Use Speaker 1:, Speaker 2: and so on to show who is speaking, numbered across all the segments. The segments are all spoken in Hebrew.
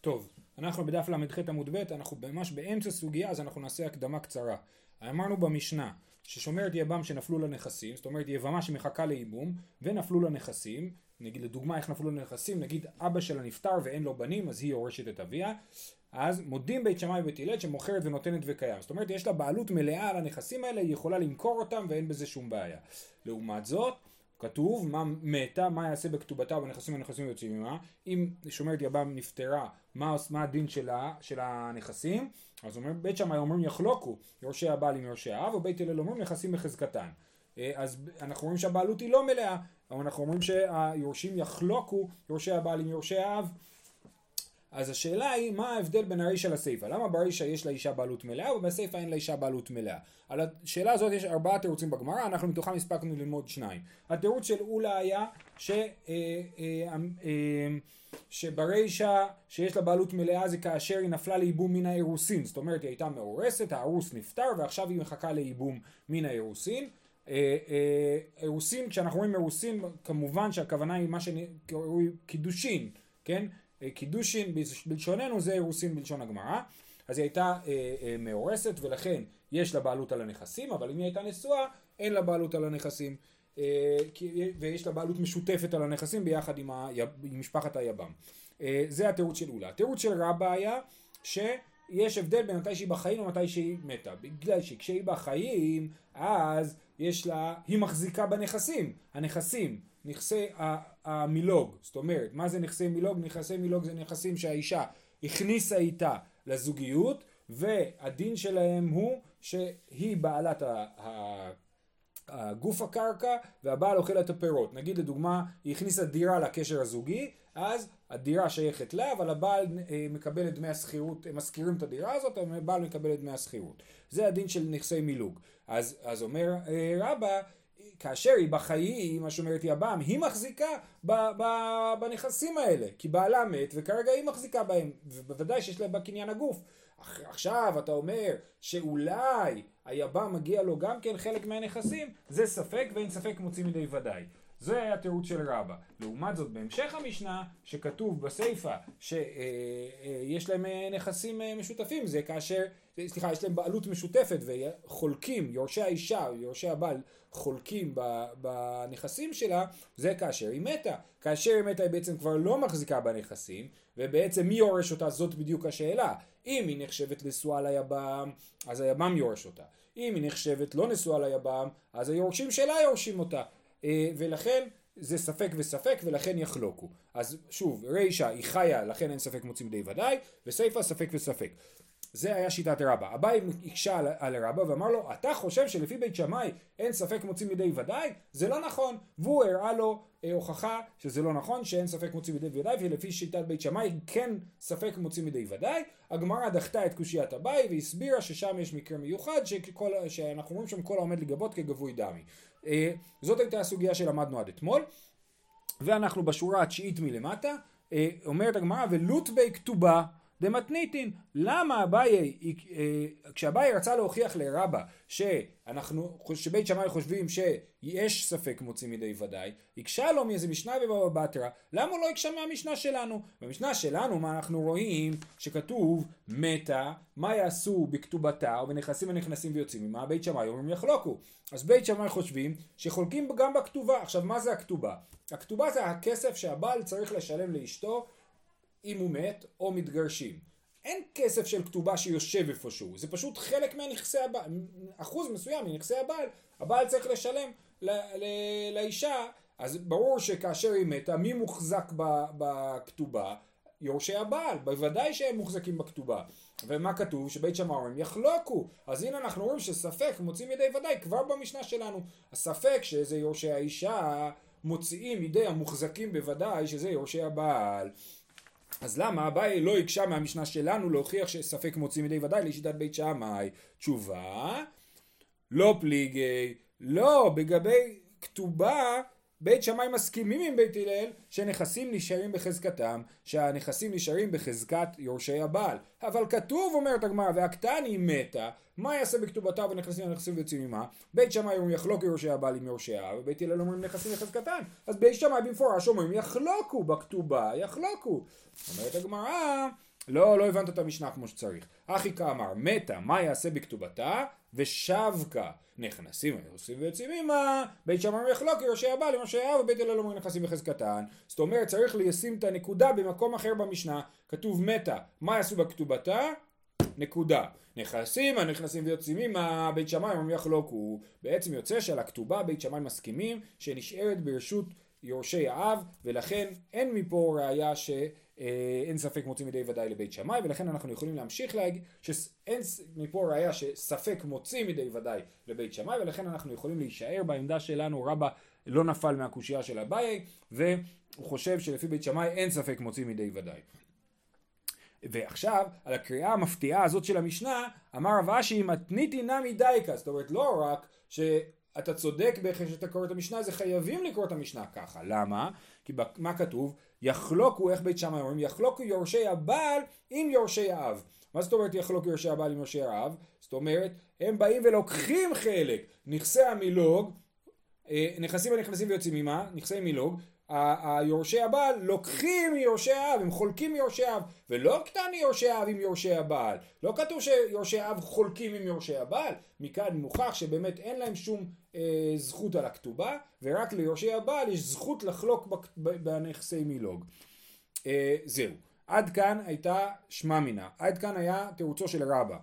Speaker 1: טוב, אנחנו בדף ל"ח עמוד ב', אנחנו ממש באמצע סוגיה, אז אנחנו נעשה הקדמה קצרה. אמרנו במשנה, ששומרת יבם שנפלו לנכסים, זאת אומרת יבמה שמחכה לייבום, ונפלו לנכסים, נגיד לדוגמה איך נפלו לנכסים, נגיד אבא שלה נפטר ואין לו בנים, אז היא יורשת את אביה, אז מודים בית שמאי ובית הלל שמוכרת ונותנת וקיים. זאת אומרת יש לה בעלות מלאה על הנכסים האלה, היא יכולה למכור אותם ואין בזה שום בעיה. לעומת זאת, כתוב מה מתה, מה יעשה בכתובתה ובנכסים ונכסים יוצאים עמה. אם שומרת יבם נפטרה, מה, מה הדין שלה, של הנכסים? אז אומר, בית שמאי אומרים יחלוקו יורשי הבעל עם יורשי האב, ובית הלל אומרים נכסים בחזקתן. אה, אז אנחנו רואים שהבעלות היא לא מלאה, אבל אנחנו אומרים שהיורשים יחלוקו יורשי הבעל עם יורשי האב. אז השאלה היא מה ההבדל בין הרישא לסיפא? למה ברישא יש לאישה בעלות מלאה ובסיפא אין לאישה בעלות מלאה? על השאלה הזאת יש ארבעה תירוצים בגמרא אנחנו מתוכם הספקנו ללמוד שניים. התירוץ של עולא היה ש, אה, אה, אה, שברישא שיש לה בעלות מלאה זה כאשר היא נפלה לייבום מן האירוסין. זאת אומרת היא הייתה מאורסת הארוס נפטר ועכשיו היא מחכה לייבום מן האירוסין. אירוסין כשאנחנו אומרים אירוסין כמובן שהכוונה היא מה שקרוי קידושין כן קידושין בלשוננו זה אירוסין בלשון הגמרא. אז היא הייתה אה, אה, מאורסת ולכן יש לה בעלות על הנכסים אבל אם היא הייתה נשואה אין לה בעלות על הנכסים. אה, ויש לה בעלות משותפת על הנכסים ביחד עם, ה, עם משפחת היבם. אה, זה התירוץ של אולה. התירוץ של רבא היה שיש הבדל בין מתי שהיא בחיים ומתי שהיא מתה. בגלל שכשהיא בחיים אז יש לה, היא מחזיקה בנכסים. הנכסים נכסי המילוג, זאת אומרת, מה זה נכסי מילוג? נכסי מילוג זה נכסים שהאישה הכניסה איתה לזוגיות, והדין שלהם הוא שהיא בעלת הגוף הקרקע והבעל אוכל את הפירות. נגיד לדוגמה, היא הכניסה דירה לקשר הזוגי, אז הדירה שייכת לה, אבל הבעל אה, מקבל את דמי השכירות, הם משכירים את הדירה הזאת, הבעל מקבל את דמי השכירות. זה הדין של נכסי מילוג. אז, אז אומר אה, רבא, כאשר היא בחיים, מה שאומרת יבם, היא מחזיקה ב, ב, בנכסים האלה, כי בעלה מת וכרגע היא מחזיקה בהם, ובוודאי שיש להם בקניין הגוף. עכשיו אתה אומר שאולי היבם מגיע לו גם כן חלק מהנכסים, זה ספק ואין ספק מוציא מדי ודאי. זה היה תירוץ של רבא. לעומת זאת בהמשך המשנה שכתוב בסיפא שיש להם אה, נכסים אה, משותפים זה כאשר, סליחה יש להם בעלות משותפת וחולקים, יורשי האישה יורשי הבעל חולקים בנכסים שלה זה כאשר היא מתה. כאשר היא מתה היא בעצם כבר לא מחזיקה בנכסים ובעצם מי יורש אותה זאת בדיוק השאלה. אם היא נחשבת נשואה ליבם אז היבם יורש אותה. אם היא נחשבת לא נשואה ליבם אז היורשים שלה יורשים אותה. אה, ולכן זה ספק וספק ולכן יחלוקו. אז שוב, רישא היא חיה לכן אין ספק מוצאים די ודאי, וסיפא ספק וספק. זה היה שיטת רבא. אביי הקשה על, על רבא ואמר לו, אתה חושב שלפי בית שמאי אין ספק מוצאים מדי ודאי? זה לא נכון. והוא הראה לו אה, הוכחה שזה לא נכון, שאין ספק מוצאים מדי ודאי, ולפי שיטת בית שמאי כן ספק מוצאים מדי ודאי. הגמרא דחתה את קושיית אביי והסבירה ששם יש מקרה מיוחד, שכל, שאנחנו רואים שם כל העומד לגבות כגבוי דמי. אה, זאת הייתה הסוגיה שלמדנו עד אתמול. ואנחנו בשורה התשיעית מלמטה, אה, אומרת הגמרא, ולוט בי כתובה דמתניתין. למה אביי, אה, כשאביי רצה להוכיח לרבא שאנחנו, שבית שמאי חושבים שיש ספק מוציא מידי ודאי, הקשה לו מאיזה משנה בבבא בתרא, למה הוא לא הקשה מהמשנה שלנו? במשנה שלנו מה אנחנו רואים? שכתוב מתה, מה יעשו בכתובתה ונכנסים ונכנסים ויוצאים ממה? בית שמאי אומרים יחלוקו. אז בית שמאי חושבים שחולקים גם בכתובה. עכשיו מה זה הכתובה? הכתובה זה הכסף שהבעל צריך לשלם לאשתו אם הוא מת או מתגרשים. אין כסף של כתובה שיושב איפשהו, זה פשוט חלק מהנכסי הבעל, אחוז מסוים מנכסי הבעל, הבעל צריך לשלם ל- ל- לאישה, אז ברור שכאשר היא מתה, מי מוחזק בכתובה? יורשי הבעל, בוודאי שהם מוחזקים בכתובה. ומה כתוב? שבית שמאי אומרים יחלוקו. אז הנה אנחנו רואים שספק מוצאים ידי ודאי כבר במשנה שלנו. הספק שזה יורשי האישה מוציאים ידי המוחזקים בוודאי שזה יורשי הבעל. אז למה אביי לא הקשה מהמשנה שלנו להוכיח שספק מוציא מדי ודאי לשיטת בית שמאי? תשובה, לא פליגי, לא, בגבי כתובה בית שמאי מסכימים עם בית הלל שנכסים נשארים בחזקתם, שהנכסים נשארים בחזקת יורשי הבעל. אבל כתוב, אומרת הגמרא, והקטני מתה, מה יעשה בכתובתה ונכסים הנכסים ויוצאים ממה? בית שמאי אומרים יחלוק יורשי הבעל עם יורשיה, ובית הלל אומרים נכסים בחזקתן. אז בית שמאי במפורש אומרים יחלוקו בכתובה, יחלוקו. אומרת הגמרא, לא, לא הבנת את המשנה כמו שצריך. אחי כאמר, מתה, מה יעשה בכתובתה? ושבקה. נכנסים עושים ויוצאים עמה, בית שמאי מחלוק יורשי הבעל יורשי האב ובית הלל אומרים נכנסים בחזקתן. זאת אומרת צריך לשים את הנקודה במקום אחר במשנה, כתוב מתה, מה יעשו בכתובתה? נקודה. נכנסים, הנכנסים ויוצאים עמה, בית שמאי אומרים יחלוקו. בעצם יוצא שעל הכתובה בית שמאי מסכימים שנשארת ברשות יורשי האב, ולכן אין מפה ראיה ש... אה, ספק מוציא מידי ודאי לבית שמאי ולכן אנחנו יכולים להמשיך להגיד שאין מפה ראיה שספק מוציא מידי ודאי לבית שמאי ולכן אנחנו יכולים להישאר בעמדה שלנו רבא לא נפל מהקושייה של אביי והוא חושב שלפי בית שמאי אין ספק מוציא מידי ודאי. ועכשיו על הקריאה המפתיעה הזאת של המשנה אמר רב אשי מתניתי נמי דייקה זאת אומרת לא רק ש... אתה צודק באיך שאתה קורא את המשנה, זה חייבים לקרוא את המשנה ככה. למה? כי מה כתוב? יחלוקו, איך בית שמאי אומרים? יחלוקו יורשי הבעל עם יורשי האב. מה זאת אומרת יחלוקו יורשי הבעל עם יורשי האב? זאת אומרת, הם באים ולוקחים חלק. נכסי המילוג, אה, נכסים הנכנסים ויוצאים ממה? נכסי מילוג. היורשי הבעל לוקחים מיורשי האב, הם חולקים מיורשי האב, ולא קטן מיורשי האב עם יורשי הבעל. לא כתוב שיורשי האב חולקים עם יורשי הבעל, מכאן מוכח שבאמת אין להם שום אה, זכות על הכתובה, ורק ליורשי הבעל יש זכות לחלוק בנכסי מילוג. אה, זהו. עד כאן הייתה שמע מינה, עד כאן היה תירוצו של רבא.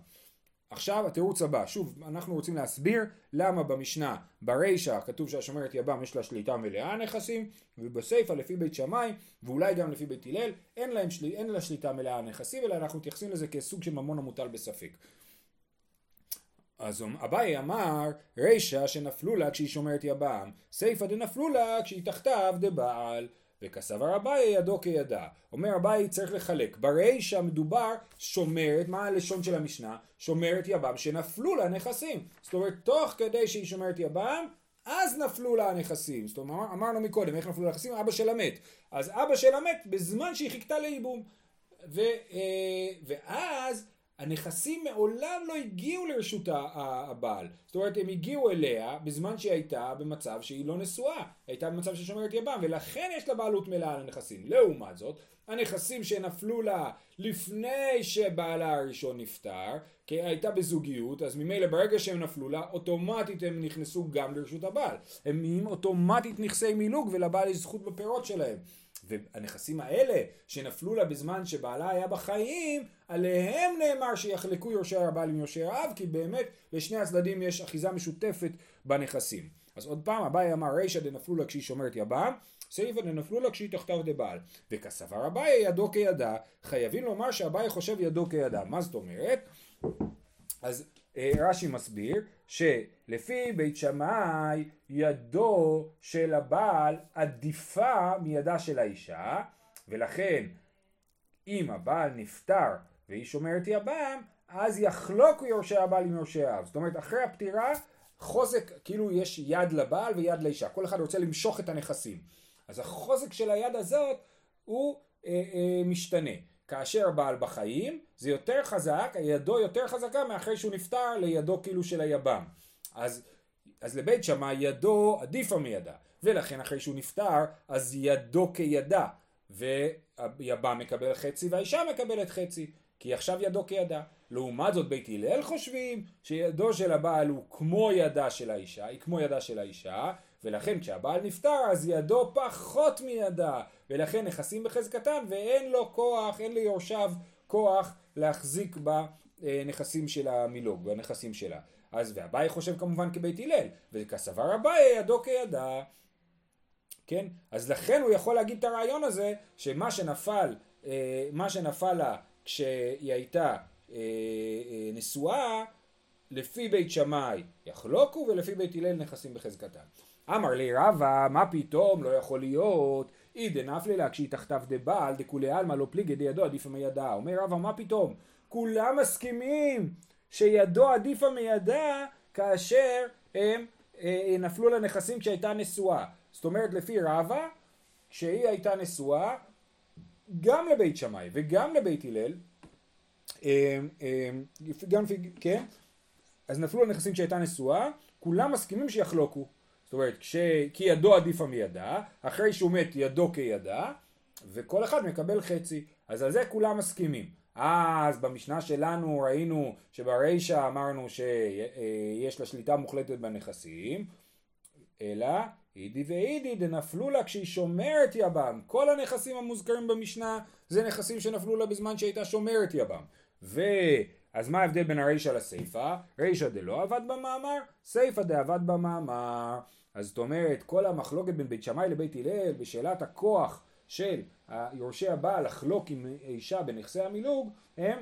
Speaker 1: עכשיו התירוץ הבא, שוב אנחנו רוצים להסביר למה במשנה ברישא כתוב שהשומרת יבם יש לה שליטה מלאה נכסים ובסיפא לפי בית שמאי ואולי גם לפי בית הלל אין. אין לה שליטה מלאה נכסים אלא אנחנו מתייחסים לזה כסוג של ממון המוטל בספק. אז אביי אמר רישא שנפלו לה כשהיא שומרת יבם סיפא דנפלו לה כשהיא תחתיו דבעל וכסבר אביי ידו כידה. אומר אביי צריך לחלק. ברישא מדובר שומרת, מה הלשון של המשנה? שומרת יבם שנפלו לה נכסים. זאת אומרת, תוך כדי שהיא שומרת יבם, אז נפלו לה הנכסים. זאת אומרת, אמרנו מקודם, איך נפלו לה הנכסים? אבא שלה מת. אז אבא שלה מת בזמן שהיא חיכתה לייבום. ו, אה, ואז הנכסים מעולם לא הגיעו לרשות הבעל. זאת אומרת, הם הגיעו אליה בזמן שהיא הייתה במצב שהיא לא נשואה. הייתה במצב של שומרת יבם, ולכן יש לה בעלות מלאה על הנכסים. לעומת זאת, הנכסים שנפלו לה לפני שבעלה הראשון נפטר, כי הייתה בזוגיות, אז ממילא ברגע שהם נפלו לה, אוטומטית הם נכנסו גם לרשות הבעל. הם נהיים אוטומטית נכסי מילוג, ולבעל יש זכות בפירות שלהם. והנכסים האלה שנפלו לה בזמן שבעלה היה בחיים, עליהם נאמר שיחלקו יורשי הבעל עם יורשי האב, כי באמת לשני הצדדים יש אחיזה משותפת בנכסים. אז עוד פעם, אביי אמר רישא דנפלו לה כשהיא שומרת יבם, סייפא דנפלו לה כשהיא תחתיו דבעל. וכסבר אביי ידו כידה, חייבים לומר שאביי חושב ידו כידה. מה זאת אומרת? אז רש"י מסביר שלפי בית שמאי ידו של הבעל עדיפה מידה של האישה ולכן אם הבעל נפטר והיא שומרת יבם אז יחלוקו יורשי הבעל עם יורשי האב. זאת אומרת אחרי הפטירה חוזק כאילו יש יד לבעל ויד לאישה. כל אחד רוצה למשוך את הנכסים. אז החוזק של היד הזאת הוא אה, אה, משתנה כאשר הבעל בחיים, זה יותר חזק, ידו יותר חזקה מאחרי שהוא נפטר לידו כאילו של היבם. אז, אז לבית שמאי ידו עדיפה מידה, ולכן אחרי שהוא נפטר, אז ידו כידה, ויבם מקבל חצי והאישה מקבלת חצי, כי עכשיו ידו כידה. לעומת זאת בית הלל חושבים שידו של הבעל הוא כמו ידה של האישה, היא כמו ידה של האישה, ולכן כשהבעל נפטר אז ידו פחות מידה, ולכן נכסים בחזקתן ואין לו כוח, אין ליורשיו כוח להחזיק בנכסים של המילוג, בנכסים שלה. אז ואביי חושב כמובן כבית הלל, וכסבר אביי ידו כידה. כן? אז לכן הוא יכול להגיד את הרעיון הזה, שמה שנפל, אה, מה שנפל לה כשהיא הייתה אה, אה, נשואה, לפי בית שמאי יחלוקו ולפי בית הלל נכסים בחזקתם. אמר לי רבא, מה פתאום, לא יכול להיות, אי דנפלי לה כשהיא תחתיו דבעל, דכולי עלמא לא פליגי דידו עדיפה מידה. אומר רבא, מה פתאום? כולם מסכימים שידו עדיפה מידה כאשר הם אה, נפלו לנכסים כשהייתה נשואה. זאת אומרת, לפי רבא, כשהיא הייתה נשואה, גם לבית שמאי וגם לבית הלל, אה, אה, גם כן, אז נפלו לנכסים כשהייתה נשואה, כולם מסכימים שיחלוקו. זאת אומרת, כש... כי ידו עדיפה מידה, אחרי שהוא מת ידו כידה, וכל אחד מקבל חצי. אז על זה כולם מסכימים. אז במשנה שלנו ראינו שברישא אמרנו שיש לה שליטה מוחלטת בנכסים, אלא אידי ואידי דנפלו לה כשהיא שומרת יבם. כל הנכסים המוזכרים במשנה זה נכסים שנפלו לה בזמן שהייתה שומרת יבם. ו... אז מה ההבדל בין הרישא לסיפא? רישא דלא עבד במאמר, סיפא דעבד במאמר. אז זאת אומרת, כל המחלוקת בין בית שמאי לבית הלל בשאלת הכוח של יורשי הבעל לחלוק עם אישה בנכסי המילוג, הם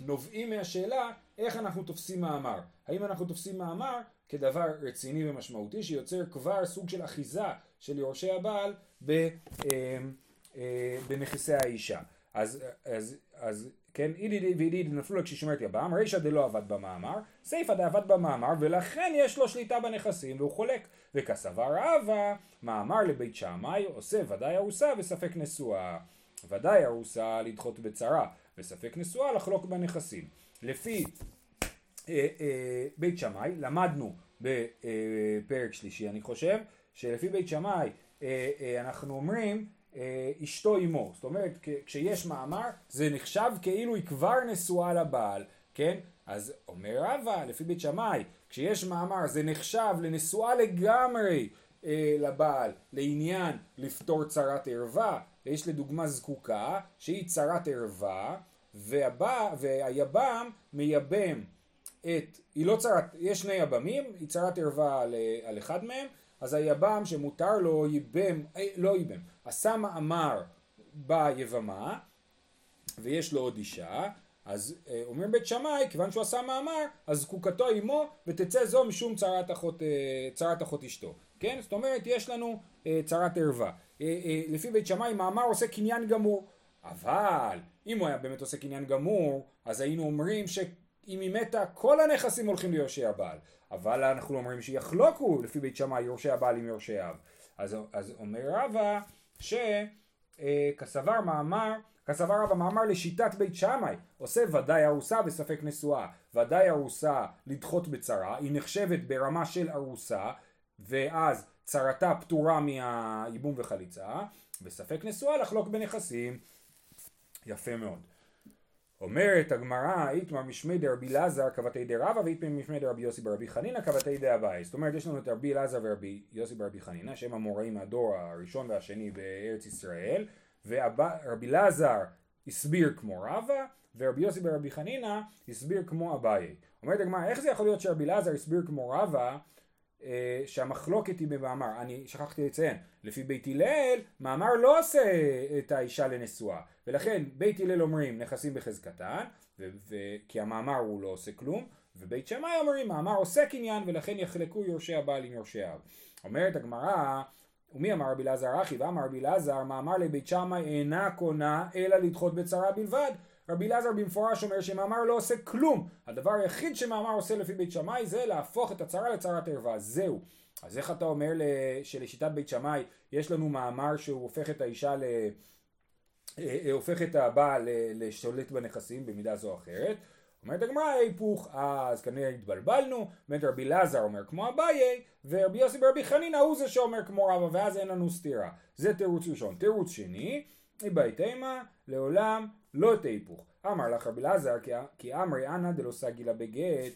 Speaker 1: נובעים מהשאלה איך אנחנו תופסים מאמר. האם אנחנו תופסים מאמר כדבר רציני ומשמעותי שיוצר כבר סוג של אחיזה של יורשי הבעל ב, אה, אה, בנכסי האישה. אז, אז, אז כן, אידי ואידי נפלו לה כששומרת יבם, רישא דלא עבד במאמר, סיפא דעבד במאמר, ולכן יש לו שליטה בנכסים והוא חולק. וכסבר רבא, מאמר לבית שמאי, עושה ודאי ארוסה וספק נשואה. ודאי ארוסה לדחות בצרה, וספק נשואה לחלוק בנכסים. לפי אה, אה, בית שמאי, למדנו בפרק שלישי אני חושב, שלפי בית שמאי אה, אה, אנחנו אומרים אה, אשתו אמו, זאת אומרת כשיש מאמר זה נחשב כאילו היא כבר נשואה לבעל, כן? אז אומר רבא לפי בית שמאי כשיש מאמר זה נחשב לנשואה לגמרי אה, לבעל לעניין לפתור צרת ערווה, יש לדוגמה זקוקה שהיא צרת ערווה והבא, והיבם מייבם את, היא לא צרת, יש שני יבמים, היא צרת ערווה על, על אחד מהם, אז היבם שמותר לו ייבם, אה, לא ייבם, עשה מאמר ביבמה ויש לו עוד אישה, אז אה, אומר בית שמאי, כיוון שהוא עשה מאמר, אז זקוקתו עמו ותצא זו משום צרת אחות, אה, צרת אחות אשתו. כן? זאת אומרת, יש לנו צרת ערווה. לפי בית שמאי, מאמר עושה קניין גמור. אבל אם הוא היה באמת עושה קניין גמור, אז היינו אומרים ש... אם היא מתה, כל הנכסים הולכים ליורשי הבעל. אבל אנחנו אומרים שיחלוקו לפי בית שמאי יורשי הבעל עם יורשי אב. אז, אז אומר רבא שכסבר אה, מאמר, כסבר רבא מאמר לשיטת בית שמאי, עושה ודאי ארוסה וספק נשואה. ודאי ארוסה לדחות בצרה, היא נחשבת ברמה של ארוסה, ואז צרתה פטורה מהייבום וחליצה, וספק נשואה לחלוק בנכסים. יפה מאוד. אומרת הגמרא, איתמר משמי דרבי אלעזר כבתי דרבא ואיתמר משמי דרבי יוסי ברבי חנינא כבתי דאביי. זאת אומרת יש לנו את רבי אלעזר ורבי יוסי ברבי חנינא שהם המוראים מהדור הראשון והשני בארץ ישראל ורבי אלעזר הסביר כמו רבא ורבי יוסי ברבי חנינא הסביר כמו אביי. אומרת הגמרא איך זה יכול להיות שרבי אלעזר הסביר כמו רבא שהמחלוקת היא במאמר, אני שכחתי לציין, לפי בית הלל, מאמר לא עושה את האישה לנשואה, ולכן בית הלל אומרים נכסים בחזקתן, ו- ו- כי המאמר הוא לא עושה כלום, ובית שמאי אומרים מאמר עושה קניין ולכן יחלקו יורשי הבעל עם יורשי האב. אומרת הגמרא, ומי אמר רבי אלעזר אחי ואמר רבי אלעזר מאמר לבית שמאי אינה קונה אלא לדחות בצרה בלבד רבי אלעזר במפורש אומר שמאמר לא עושה כלום. הדבר היחיד שמאמר עושה לפי בית שמאי זה להפוך את הצרה לצרת ערווה. זהו. אז איך אתה אומר שלשיטת בית שמאי יש לנו מאמר שהוא הופך את האישה ל... אה, אה, הופך את הבעל לשולט בנכסים במידה זו או אחרת. אומרת הגמרא ההיפוך, אז כנראה התבלבלנו, באמת רבי אלעזר אומר כמו אביי, ורבי יוסי ברבי חנינא הוא זה שאומר כמו רבא, ואז אין לנו סתירה. זה תירוץ ראשון. תירוץ שני, איבאי תימא, לעולם לא את ההיפוך. אמר לך רבי אלעזר כי אמרי אנא דלא סגילה בגט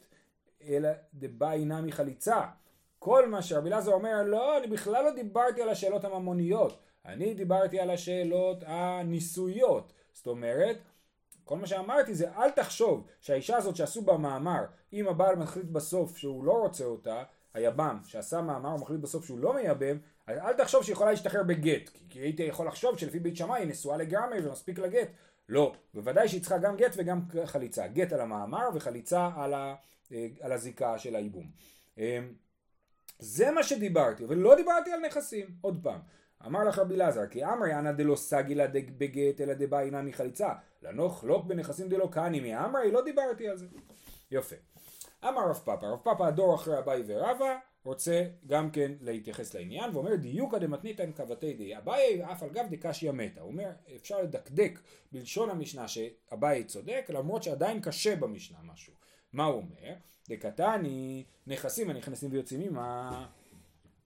Speaker 1: אלא דבאי נמי חליצה. כל מה שרבי אלעזר אומר לא אני בכלל לא דיברתי על השאלות הממוניות אני דיברתי על השאלות הניסויות זאת אומרת כל מה שאמרתי זה אל תחשוב שהאישה הזאת שעשו בה מאמר אם הבעל מחליט בסוף שהוא לא רוצה אותה היבם שעשה מאמר הוא מחליט בסוף שהוא לא מייבם אל תחשוב שהיא יכולה להשתחרר בגט כי הייתי יכול לחשוב שלפי בית שמאי היא נשואה לגמרי ומספיק לגט לא, בוודאי שהיא צריכה גם גט וגם חליצה. גט על המאמר וחליצה על, ה, אה, על הזיקה של הייבום. אה, זה מה שדיברתי, אבל לא דיברתי על נכסים. עוד פעם, אמר לך רבי אלעזר, כי אמרי אנא דלא סגילה בגט אלא דבא אינה מחליצה. לנוח לוק בנכסים דלא קני מאמרי, לא דיברתי על זה. יפה. אמר רב פאפא, רב פאפא הדור אחרי אביי ורבא, רוצה גם כן להתייחס לעניין ואומר דיוקא דמתניתן כבתי די אביי אף על גב דקשיא מתה. הוא אומר אפשר לדקדק בלשון המשנה שאביי צודק למרות שעדיין קשה במשנה משהו. מה הוא אומר? דקתני נכסים הנכנסים ויוצאים עמה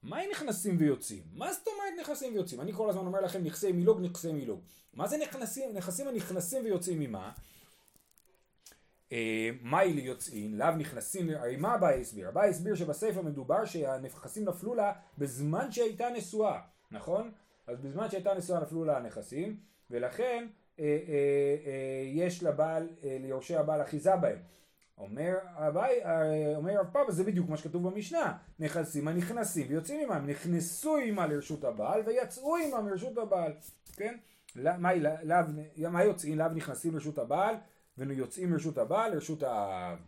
Speaker 1: מה היא נכנסים ויוצאים? מה זאת אומרת נכנסים ויוצאים? אני כל הזמן אומר לכם נכסי מילוג, נכסי מילוג. מה זה נכנסים? נכסים הנכנסים ויוצאים ממה? אה, מהי ליוצאין? לאו נכנסים, הרי מה אביי הסביר? אביי הסביר שבספר מדובר שהנכסים נפלו לה בזמן שהייתה נשואה, נכון? אז בזמן שהייתה נשואה נפלו לה הנכסים, ולכן אה, אה, אה, יש לבעל, אה, ליורשי הבעל אחיזה בהם. אומר אביי, אה, אומר רב פאבא, זה בדיוק מה שכתוב במשנה, נכסים הנכנסים ויוצאים עמם, נכנסו עמה לרשות הבעל ויצאו עמם לרשות הבעל, כן? מה, מה יוצאים? לאו נכנסים לרשות הבעל ויוצאים לרשות הבעל לרשות האב.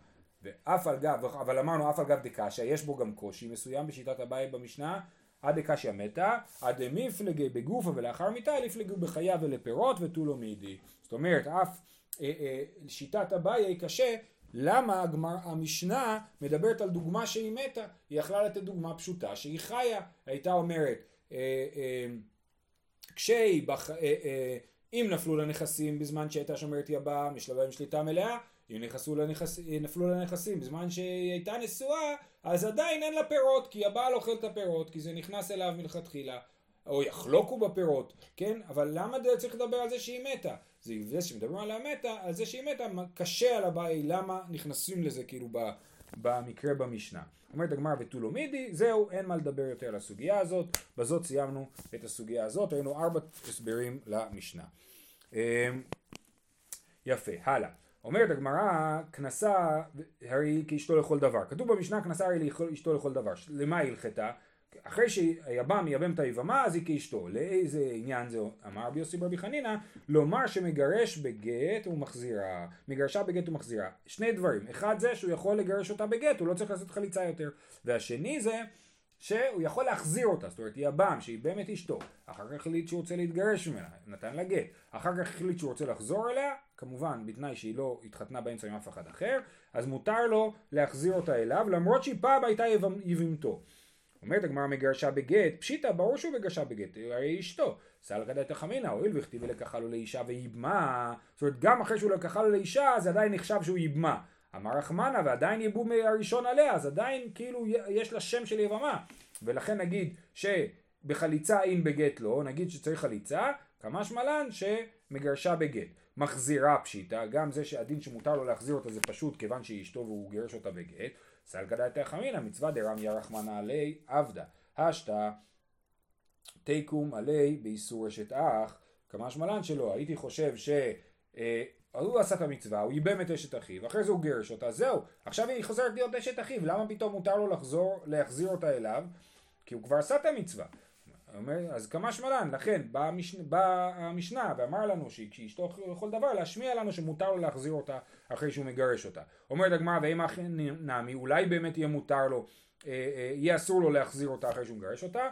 Speaker 1: ואף על גב, אבל אמרנו אף על גב דקשיא, יש בו גם קושי מסוים בשיטת הבית במשנה, עד דקשיא מתה, עד דמיפלגי בגופה ולאחר מיתה, לפלגו בחיה ולפירות ותו לא מידי. זאת אומרת, אף אה, אה, שיטת אביי קשה למה הגמר, המשנה מדברת על דוגמה שהיא מתה? היא יכלה לתת דוגמה פשוטה שהיא חיה, הייתה אומרת אה, אה, כשהיא, בח, אה, אה, אם נפלו לנכסים בזמן שהייתה שומרת יבם, יש לה בהם שליטה מלאה, אם נכנסו לנכס, נפלו לנכסים בזמן שהיא הייתה נשואה, אז עדיין אין לה פירות, כי הבעל אוכל את הפירות, כי זה נכנס אליו מלכתחילה. או יחלוקו בפירות, כן? אבל למה צריך לדבר על זה שהיא מתה? זה זה שמדברים על המתה, על זה שהיא מתה, קשה על הבעיה, למה נכנסים לזה כאילו במקרה במשנה. אומרת הגמרא ותו מידי, זהו, אין מה לדבר יותר על הסוגיה הזאת, בזאת סיימנו את הסוגיה הזאת, היינו ארבע הסברים למשנה. אמ, יפה, הלאה. אומרת הגמרא, כנסה הרי כאשתו לכל דבר. כתוב במשנה כנסה הרי כאשתו לכל דבר. למה היא הלכתה? אחרי שהיבם יבם את היבמה אז היא כאשתו. לאיזה עניין זה אמר רבי יוסי ברבי חנינא? לומר שמגרש בגט ומחזירה. מגרשה בגט ומחזירה. שני דברים. אחד זה שהוא יכול לגרש אותה בגט, הוא לא צריך לעשות חליצה יותר. והשני זה שהוא יכול להחזיר אותה, זאת אומרת יבם שהיא באמת אשתו, אחר כך החליט שהוא רוצה להתגרש ממנה, נתן לה גט, אחר כך החליט שהוא רוצה לחזור אליה, כמובן בתנאי שהיא לא התחתנה באמצע עם אף אחד אחר, אז מותר לו להחזיר אותה אליו, למרות שהיא פעם הייתה יבמתו. אומרת הגמרא מגרשה בגט, פשיטא ברור שהוא מגרשה בגט, הרי אשתו. סלקא דתא חמינא, הואיל וכתיבי לקחה לו לאישה ויבמה, זאת אומרת גם אחרי שהוא לקחה לו לאישה זה עדיין נחשב שהוא יבמה. אמר רחמנא ועדיין יבום הראשון עליה, אז עדיין כאילו יש לה שם של יבמה. ולכן נגיד שבחליצה אין בגט לא, נגיד שצריך חליצה, כמה שמלן שמגרשה בגט. מחזירה פשיטא, גם זה שהדין שמותר לו להחזיר אותה זה פשוט כיוון שהיא אשתו והוא גירש אותה בגט. סלקא דתא חמינא מצווה דרמיה רחמנא עלי עבדה. השתא תיקום עלי באיסור אשת אח. כמה שמלן שלא, הייתי חושב ש... אה, הוא עשה את המצווה, הוא ייבם את אשת אחיו, אחרי זה הוא גירש אותה, זהו, עכשיו היא חוזרת להיות אשת אחיו, למה פתאום מותר לו לחזור, להחזיר אותה אליו? כי הוא כבר עשה את המצווה. אומר, אז כמה שמלן, לכן באה המשנה, בא המשנה ואמר לנו שכשאשתו לכל דבר להשמיע לנו שמותר לו להחזיר אותה אחרי שהוא מגרש אותה. אומרת הגמרא ואם אכן נמי אולי באמת יהיה מותר לו, אה, אה, יהיה אסור לו להחזיר אותה אחרי שהוא מגרש אותה?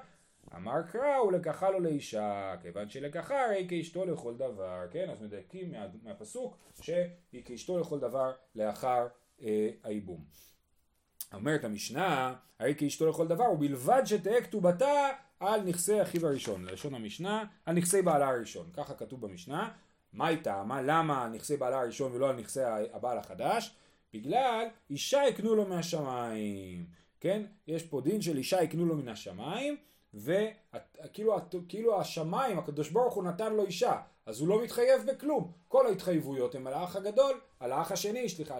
Speaker 1: אמר קרא ולקחה לו לאישה כיוון שלקחה הרי כאשתו לכל דבר. כן אז מדייקים מה, מהפסוק שהיא כאשתו לכל דבר לאחר אה, הייבום אומרת המשנה הרי כאשתו לכל דבר ובלבד שתהא כתובתה על נכסי אחיו הראשון לשון המשנה על נכסי בעלה הראשון ככה כתוב במשנה. מה הייתה מה למה נכסי בעלה הראשון ולא על נכסי הבעל החדש? בגלל אישה יקנו לו מהשמיים כן? יש פה דין של אישה יקנו לו מן השמיים וכאילו כאילו השמיים, הקדוש ברוך הוא נתן לו אישה, אז הוא לא מתחייב בכלום. כל ההתחייבויות הן על האח הגדול, על האח השני, סליחה,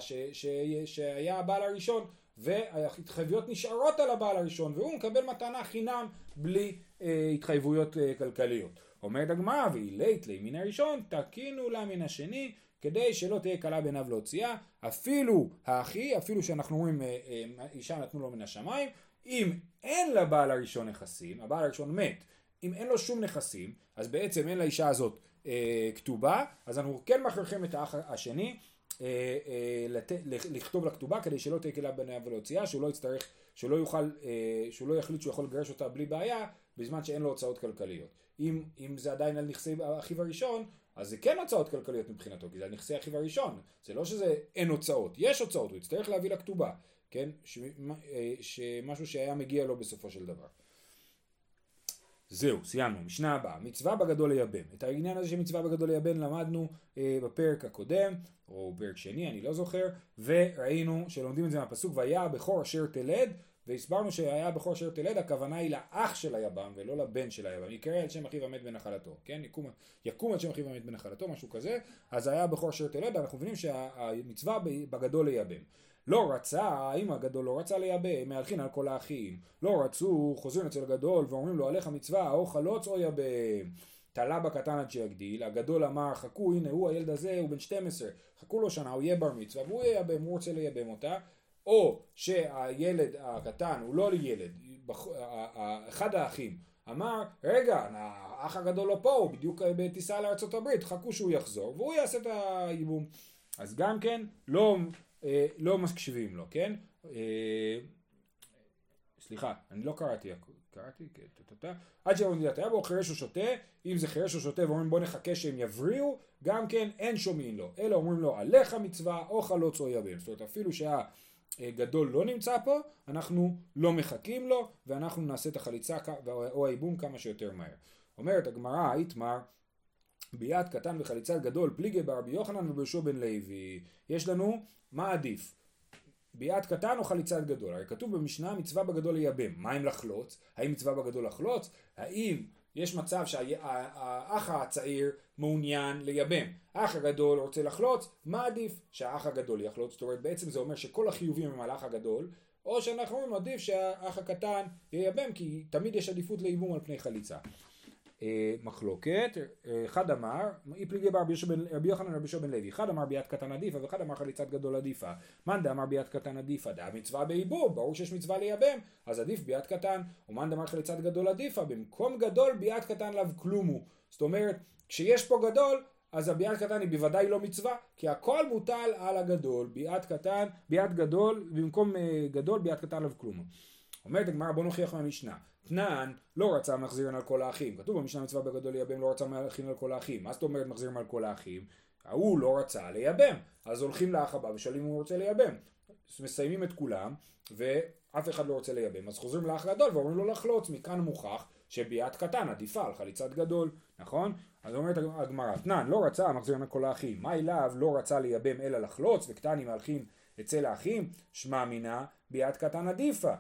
Speaker 1: שהיה הבעל הראשון, וההתחייבויות נשארות על הבעל הראשון, והוא מקבל מתנה חינם בלי אה, התחייבויות אה, כלכליות. אומרת הגמרא, ואילית לי מן הראשון, תקינו לה מן השני, כדי שלא תהיה קלה בעיניו להוציאה, אפילו האחי, אפילו שאנחנו אומרים אה, אה, אישה נתנו לו מן השמיים, אם אין לבעל הראשון נכסים, הבעל הראשון מת, אם אין לו שום נכסים, אז בעצם אין לאישה הזאת אה, כתובה, אז אנחנו כן מכריחים את האח השני לת, לכתוב לה כתובה כדי שלא תהיה כלה בניה ולהוציאה, שהוא לא יצטרך, שהוא לא יוכל, אה, שהוא לא יחליט שהוא יכול לגרש אותה בלי בעיה, בזמן שאין לו הוצאות כלכליות. אם, אם זה עדיין על נכסי אחיו הראשון, אז זה כן הוצאות כלכליות מבחינתו, כי זה על נכסי אחיו הראשון. זה לא שזה אין הוצאות, יש הוצאות, הוא יצטרך להביא לה כתובה. כן? אה, שמשהו שהיה מגיע לו בסופו של דבר. זהו, סיימנו. משנה הבאה, מצווה בגדול לייבם. את העניין הזה של מצווה בגדול לייבם למדנו אה, בפרק הקודם, או פרק שני, אני לא זוכר, וראינו שלומדים את זה מהפסוק, והיה הבכור אשר תלד, והסברנו שהיה בכור אשר תלד, הכוונה היא לאח של היבם ולא לבן של היבם. יקרא על שם אחיו המת בנחלתו, כן? יקום, יקום על שם אחיו המת בנחלתו, משהו כזה. אז היה בכור אשר תלד, אנחנו מבינים שהמצווה בגדול לייבם. לא רצה, האח הגדול לא רצה לייבם, מהלכין על כל האחים. לא רצו, חוזרים אצל הגדול ואומרים לו עליך מצווה, או חלוץ או ייבם. תלה בקטן עד שיגדיל, הגדול אמר חכו הנה הוא הילד הזה הוא בן 12, חכו לו שנה הוא יהיה בר מצווה והוא ייבם, הוא רוצה לייבם אותה, או שהילד הקטן הוא לא ילד, אחד האחים אמר רגע האח הגדול לא פה הוא בדיוק בטיסה הברית חכו שהוא יחזור והוא יעשה את הייבום אז גם כן לא, לא מקשיבים לו כן? אה, סליחה אני לא קראתי קראתי, כן, עד שיבוא מדינת היה בו חירש או שותה, אם זה חירש או שותה ואומרים בוא נחכה שהם יבריאו, גם כן אין שומעים לו, אלא אומרים לו עליך מצווה או חלוץ או יבם, זאת אומרת אפילו שהגדול לא נמצא פה, אנחנו לא מחכים לו ואנחנו נעשה את החליצה או הייבום כמה שיותר מהר. אומרת הגמרא, איתמר, ביד קטן וחליצת גדול, פליגי ברבי יוחנן וברשו בן לוי, יש לנו מה עדיף? ביעד קטן או חליצת גדול? הרי כתוב במשנה מצווה בגדול לייבם. מה אם לחלוץ? האם מצווה בגדול לחלוץ? האם יש מצב שהאח הצעיר מעוניין לייבם? האח הגדול רוצה לחלוץ? מה עדיף? שהאח הגדול יחלוץ? זאת אומרת בעצם זה אומר שכל החיובים הם על האח הגדול או שאנחנו אומרים עדיף שהאח הקטן ייבם כי תמיד יש עדיפות לייבום על פני חליצה. אה, מחלוקת, אה, אחד אמר, אי פליגי בה רבי יוחנן רבי בן לוי, אחד אמר ביאת קטן עדיפה ואחד אמר חליצת גדול עדיפה. מאן דאמר ביאת קטן עדיפה, דהא מצווה בייבום, ברור שיש מצווה לייבם, אז עדיף ביאת קטן, ומאן דאמר חליצת גדול עדיפה, במקום גדול ביאת קטן לאו כלום הוא. זאת אומרת, כשיש פה גדול, אז הביאת קטן היא בוודאי לא מצווה, כי הכל מוטל על הגדול, ביאת קטן, ביאת גדול, במקום אה, גדול ביאת קטן לאו כלום הוא. אומרת הגמרא בוא נוכיח מהמשנה. תנן לא רצה מחזירן על כל האחים. כתוב במשנה מצווה בגדול לייבם לא רצה מחזירן על כל האחים. מה זאת אומרת מחזירים על כל האחים? ההוא לא רצה לייבם. אז הולכים לאח הבא ושואלים אם הוא רוצה לייבם. מסיימים את כולם ואף אחד לא רוצה לייבם. אז חוזרים לאח גדול ואומרים לו לחלוץ. מכאן מוכח שביאת קטן עדיפה על חליצת גדול, נכון? אז אומרת הגמרא, תנן לא רצה מחזירן על כל האחים. מאי לאו לא רצה לייבם אלא לחלוץ וקטנים מהלכים אצל האחים? שמע מינה ביאת קטן עדיפה.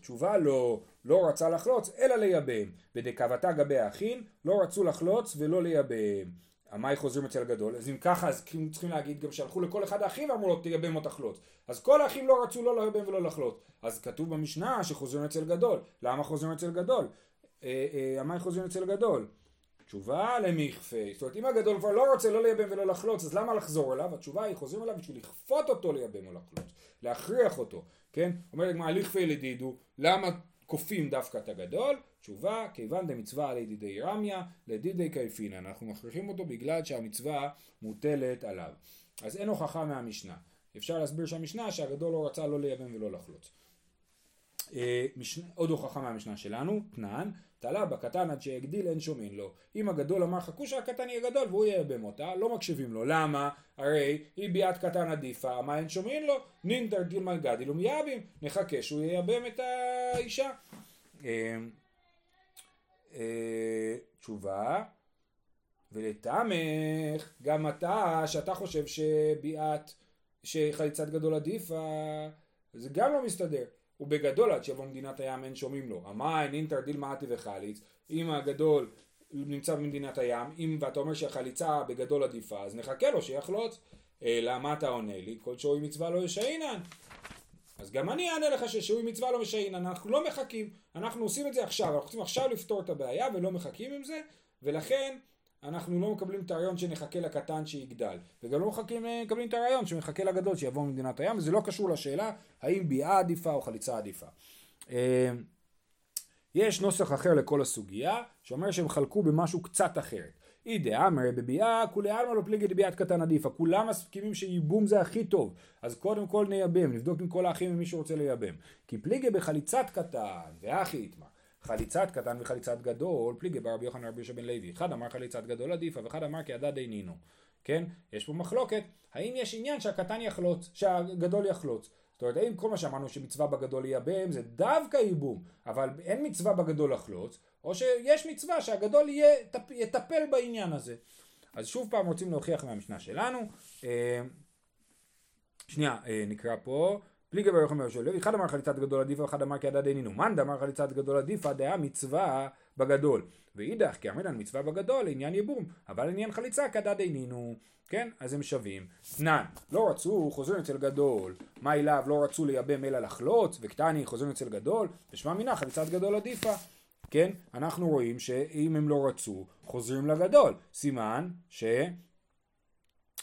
Speaker 1: תשובה לא, לא רצה לחלוץ אלא לייבם. ודכוותה גבי האחים לא רצו לחלוץ ולא לייבם. אמאי חוזרים אצל הגדול, אז אם ככה אז צריכים להגיד גם שהלכו לכל אחד האחים ואמרו לו תייבם או תחלוץ. אז כל האחים לא רצו לא לייבם ולא לחלוץ. אז כתוב במשנה שחוזרים אצל גדול. למה חוזרים אצל גדול? אה, אה, אמאי חוזרים אצל גדול. תשובה למכפייה. זאת אומרת אם הגדול כבר לא רוצה לא לייבם ולא לחלוץ אז למה לחזור אליו? התשובה היא חוזרים אליו בשביל לכפות אותו לייבם או לחלוץ. להכריח אותו. כן? אומרת מה לכפה לדידו, למה כופים דווקא את הגדול? תשובה, כיוון דמצווה על ידידי רמיה, לדידי קייפינן. אנחנו מכריחים אותו בגלל שהמצווה מוטלת עליו. אז אין הוכחה מהמשנה. אפשר להסביר שהמשנה שהגדול לא רצה לא לייבם ולא לחלוץ. אה, משנה, עוד הוכחה מהמשנה שלנו, תנן, תלה בקטן עד שיגדיל אין שומעים לו. אם הגדול אמר חכו שהקטן יהיה גדול והוא ייבם אותה, לא מקשיבים לו. למה? הרי היא ביאת קטן עדיפה, אמאי אין שומעים לו? נינטר דילמא גדיל ומייבם, נחכה שהוא ייבם את האישה. אה, אה, תשובה, ולטעמיך, גם אתה, שאתה חושב שביאת, שחליצת גדול עדיפה, זה גם לא מסתדר. ובגדול עד שיבוא מדינת הים אין שומעים לו. אמאי נינטר דילמא אתי וחליץ, אם הגדול נמצא במדינת הים, אם ואתה אומר שהחליצה בגדול עדיפה, אז נחכה לו שיחלוץ. אלא מה אתה עונה לי? כל שאוי מצווה לא ישעינן. אז גם אני אענה לך ששיעוי מצווה לא משעינן, אנחנו לא מחכים, אנחנו עושים את זה עכשיו, אנחנו רוצים עכשיו לפתור את הבעיה ולא מחכים עם זה, ולכן אנחנו לא מקבלים את הרעיון שנחכה לקטן שיגדל, וגם לא מחכים, אה, מקבלים את הרעיון שמחכה לגדול שיבוא ממדינת הים, וזה לא קשור לשאלה האם ביאה עדיפה או חליצה עדיפה. אה, יש נוסח אחר לכל הסוגיה, שאומר שהם חלקו במשהו קצת אחרת. אי דאמר בביאה כולי עלמא לא פליגי דביאת קטן עדיפה, כולם מסכימים שייבום זה הכי טוב, אז קודם כל נייבם, נבדוק עם כל האחים אם מישהו רוצה לייבם. כי פליגי בחליצת קטן, ואחי יתמר. חליצת קטן וחליצת גדול, פליגי ברבי יוחנן רבי יהושע בן לוי. אחד אמר חליצת גדול עדיפה ואחד אמר כי הדד אינינו. כן? יש פה מחלוקת, האם יש עניין שהקטן יחלוץ, שהגדול יחלוץ. זאת אומרת, האם כל מה שאמרנו שמצווה בגדול ייבם זה דווקא ייבום, אבל אין מצווה בגדול לחלוץ, או שיש מצווה שהגדול יהיה, יטפל בעניין הזה. אז שוב פעם רוצים להוכיח מהמשנה שלנו. אה, שנייה, אה, נקרא פה. ברוך אומר של לוי, אחד אמר חליצת גדול עדיפה, ואחד אמר כידד אינינו. מאן דאמר חליצת גדול עדיפה, דעה מצווה בגדול. ואידך, כי עמדן מצווה בגדול, עניין ייבום, אבל עניין חליצה כדד אינינו. כן? אז הם שווים. תנן, לא רצו, חוזרים אצל גדול. מאי לאו, לא רצו לייבם אלא לחלוץ, וקתני, חוזרים אצל גדול, ושמע מינה, חליצת גדול עדיפה. כן? אנחנו רואים שאם הם לא רצו, חוזרים לגדול. סימן ש...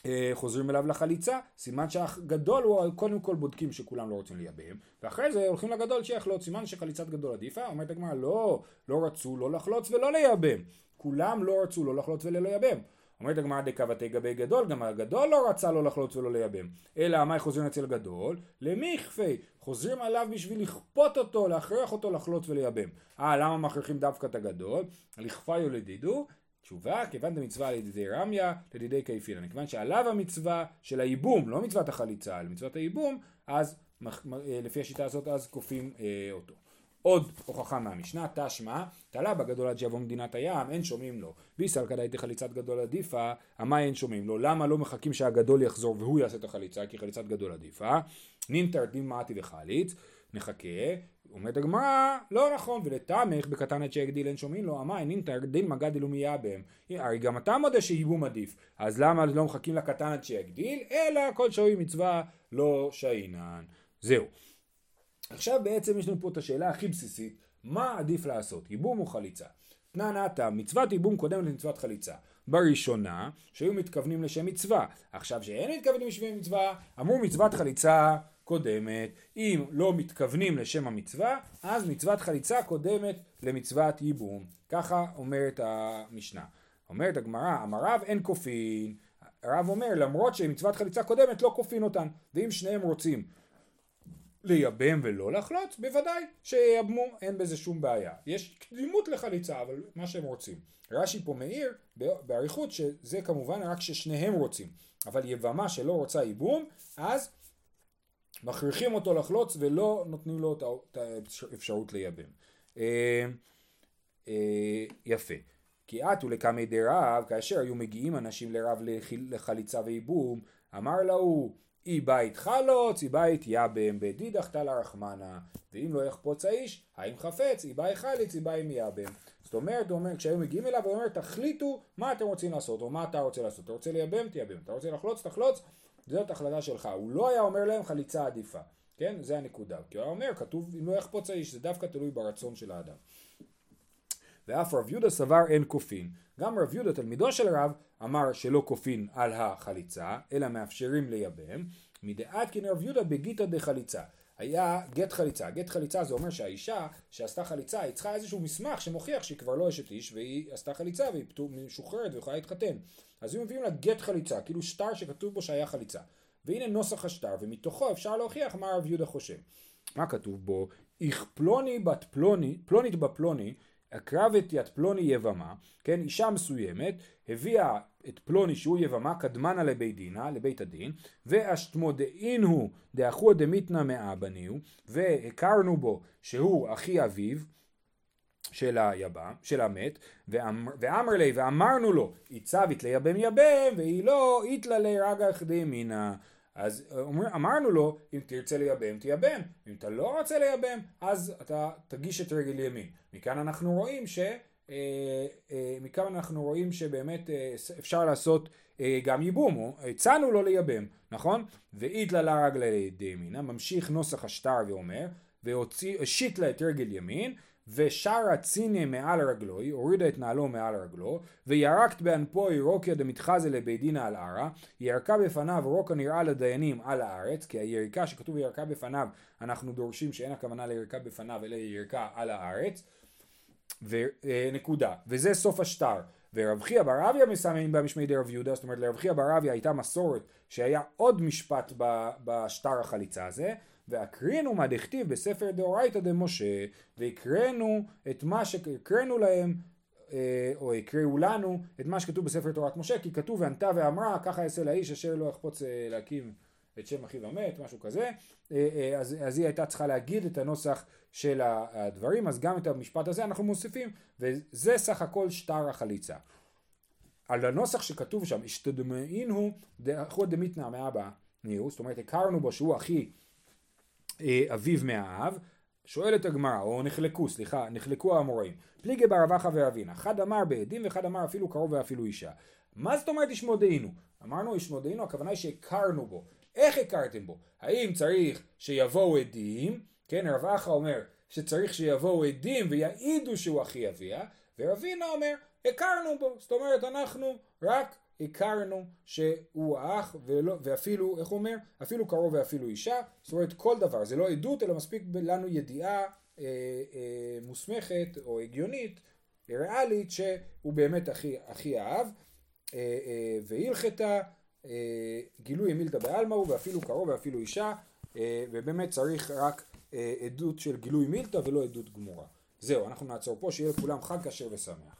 Speaker 1: אה, חוזרים אליו לחליצה, סימן שהגדול הוא קודם כל בודקים שכולם לא רוצים לייבם, ואחרי זה הולכים לגדול שיחלוץ, סימן שחליצת גדול עדיפה, אומרת הגמרא לא, לא רצו לא לחלוץ ולא לייבם, כולם לא רצו לא לחלוץ ולא לייבם. אומרת הגמרא דכוותה גבי גדול, גם הגדול לא רצה לא לחלוץ ולא לייבם. אלא מה חוזרים אצל גדול? למכפייה. חוזרים עליו בשביל לכפות אותו, להכריח אותו לחלוץ ולייבם. אה, למה מכריחים דווקא את הגדול? לכפייה לדידהו, תשובה, כיוון דמצווה עליה דידיה רמיא, לדידיה כייפינן. כיוון שעליו המצווה של הייבום, לא מצוות החליצה, אלא מצוות הייבום, אז אה, לפי השיטה הזאת אז כופים אה, אותו. עוד הוכחה מהמשנה, תשמע, תלה בגדול עד שיבוא מדינת הים, אין שומעים לו. ביסל כדאי חליצת גדול עדיפה, המה אין שומעים לו. למה לא מחכים שהגדול יחזור והוא יעשה את החליצה, כי חליצת גדול עדיפה. נינטר דין מעטי וחליץ, נחכה. אומרת הגמרא, לא נכון, ולתמך בקטן עד שיגדיל אין שומעים לו, אמי נינטר דין מגד אלומיה בהם. הרי גם אתה מודה שהיבום עדיף, אז למה לא מחכים לקטן עד שיגדיל, אלא כל שוי מצווה לא שאינן. זהו. עכשיו בעצם יש לנו פה את השאלה הכי בסיסית, מה עדיף לעשות, ייבום או חליצה? תנא נתא, מצוות ייבום קודמת למצוות חליצה. בראשונה, שהיו מתכוונים לשם מצווה. עכשיו שאין מתכוונים לשם מצווה, אמרו מצוות חליצה קודמת. אם לא מתכוונים לשם המצווה, אז מצוות חליצה קודמת למצוות ייבום. ככה אומרת המשנה. אומרת הגמרא, אמר רב אין כופין. הרב אומר, למרות שמצוות חליצה קודמת לא כופין אותן. ואם שניהם רוצים לייבם ולא לחלוץ, בוודאי שייבמו, אין בזה שום בעיה. יש קדימות לחליצה, אבל מה שהם רוצים. רש"י פה מעיר באריכות שזה כמובן רק ששניהם רוצים, אבל יבמה שלא רוצה ייבום, אז מכריחים אותו לחלוץ ולא נותנים לו את האפשרות לייבם. אה, אה, יפה. כי עטו לקמי דרב, כאשר היו מגיעים אנשים לרב לחליצה וייבום, אמר להוא אי בית חלוץ, אי בית יבם, בדידך תלה רחמנה, ואם לא יחפוץ האיש, האם חפץ, אי באי חליץ, אי באי מייבם. זאת אומרת, הוא אומר, כשהיו מגיעים אליו, הוא אומר, תחליטו מה אתם רוצים לעשות, או מה אתה רוצה לעשות. אתה רוצה לייבם, תייבם. אתה רוצה לחלוץ, תחלוץ. זאת החלטה שלך. הוא לא היה אומר להם חליצה עדיפה. כן? זה הנקודה. כי הוא היה אומר, כתוב, אם לא יחפוץ האיש, זה דווקא תלוי ברצון של האדם. ואף רב יהודה סבר אין כופין. גם רב יהודה תלמידו של רב אמר שלא כופין על החליצה, אלא מאפשרים לייבם. מדעת כן רב יהודה בגיתא דחליצה. היה גט חליצה. גט חליצה זה אומר שהאישה שעשתה חליצה היא צריכה איזשהו מסמך שמוכיח שהיא כבר לא אשת איש והיא עשתה חליצה והיא משוחררת ויכולה להתחתן. אז היו מביאים לה גט חליצה, כאילו שטר שכתוב בו שהיה חליצה. והנה נוסח השטר ומתוכו אפשר להוכיח מה רב יהודה חושב. מה כתוב בו? איך פלוני בת פלוני, פלונית בפלוני הקרב יד פלוני יבמה, כן, אישה מסוימת, הביאה את פלוני שהוא יבמה, קדמנה לבית דינה, לבית הדין, ואשתמודעין הוא דאחוה דמיתנא מאבניהו, והכרנו בו שהוא אחי אביו, של היבם, של המת, ואמר לי, ואמרנו לו, עיצבית ליבם יבם, והיא לא, איתלה לי רגח דמינא. אז אומר, אמרנו לו, אם תרצה לייבם, תייבם. אם אתה לא רוצה לייבם, אז אתה תגיש את רגל ימין. מכאן אנחנו רואים ש... אה, אה, מכאן אנחנו רואים שבאמת אה, אפשר לעשות גם ייבום, הצענו לו לייבם, נכון? ואטלע לה רגלי ימינא, ממשיך נוסח השטר ואומר, והושיט לה את רגל ימין, ושרא סיני מעל רגלוי, הורידה את נעלו מעל רגלו, וירקת באנפוי רוקיה דמתחזי לבית דינא על ארעא, ירקה בפניו רוקה נראה לדיינים על הארץ, כי היריקה שכתוב ירקה בפניו, אנחנו דורשים שאין הכוונה לירקה בפניו, אלא ירקה על הארץ, ונקודה. וזה סוף השטר. ורב חייא בר אביה מסמן במשמי דרב יהודה, זאת אומרת לרב חייא בר אביה הייתה מסורת שהיה עוד משפט בשטר החליצה הזה, והקרינו מה דכתיב בספר דאורייתא דמשה, והקראנו את מה שהקראנו להם, אה, או הקראו לנו את מה שכתוב בספר תורת משה, כי כתוב וענתה ואמרה, ככה יעשה לאיש אשר לא יחפוץ אה, להקים את שם אחיו המת, משהו כזה, אה, אז, אז היא הייתה צריכה להגיד את הנוסח של הדברים, אז גם את המשפט הזה אנחנו מוסיפים, וזה סך הכל שטר החליצה. על הנוסח שכתוב שם, השתדמאין הוא דאחוד דמיתנא מאבא ניהו, זאת אומרת הכרנו בו שהוא אחי אה, אביו מהאב, שואלת הגמרא, או נחלקו, סליחה, נחלקו האמוראים. פליגי בר אבחה ורבינה, אחד אמר בעדים ואחד אמר אפילו קרוב ואפילו אישה. מה זאת אומרת ישמודעינו? אמרנו ישמודעינו, הכוונה היא שהכרנו בו. איך הכרתם בו? האם צריך שיבואו עדים? כן, רב אחא אומר שצריך שיבואו עדים ויעידו שהוא אחי אביה, ורבינה אומר, הכרנו בו. זאת אומרת, אנחנו רק הכרנו שהוא האח, ולא, ואפילו, איך הוא אומר? אפילו קרוב ואפילו אישה. זאת אומרת, כל דבר. זה לא עדות, אלא מספיק לנו ידיעה אה, אה, מוסמכת או הגיונית, ריאלית, שהוא באמת אחי, אחי האב. אה, אה, והלכתה, גילוי מילתא בעלמא הוא, ואפילו קרוב ואפילו אישה, אה, ובאמת צריך רק אה, עדות של גילוי מילתא ולא עדות גמורה. זהו, אנחנו נעצור פה, שיהיה לכולם חג כשר ושמח.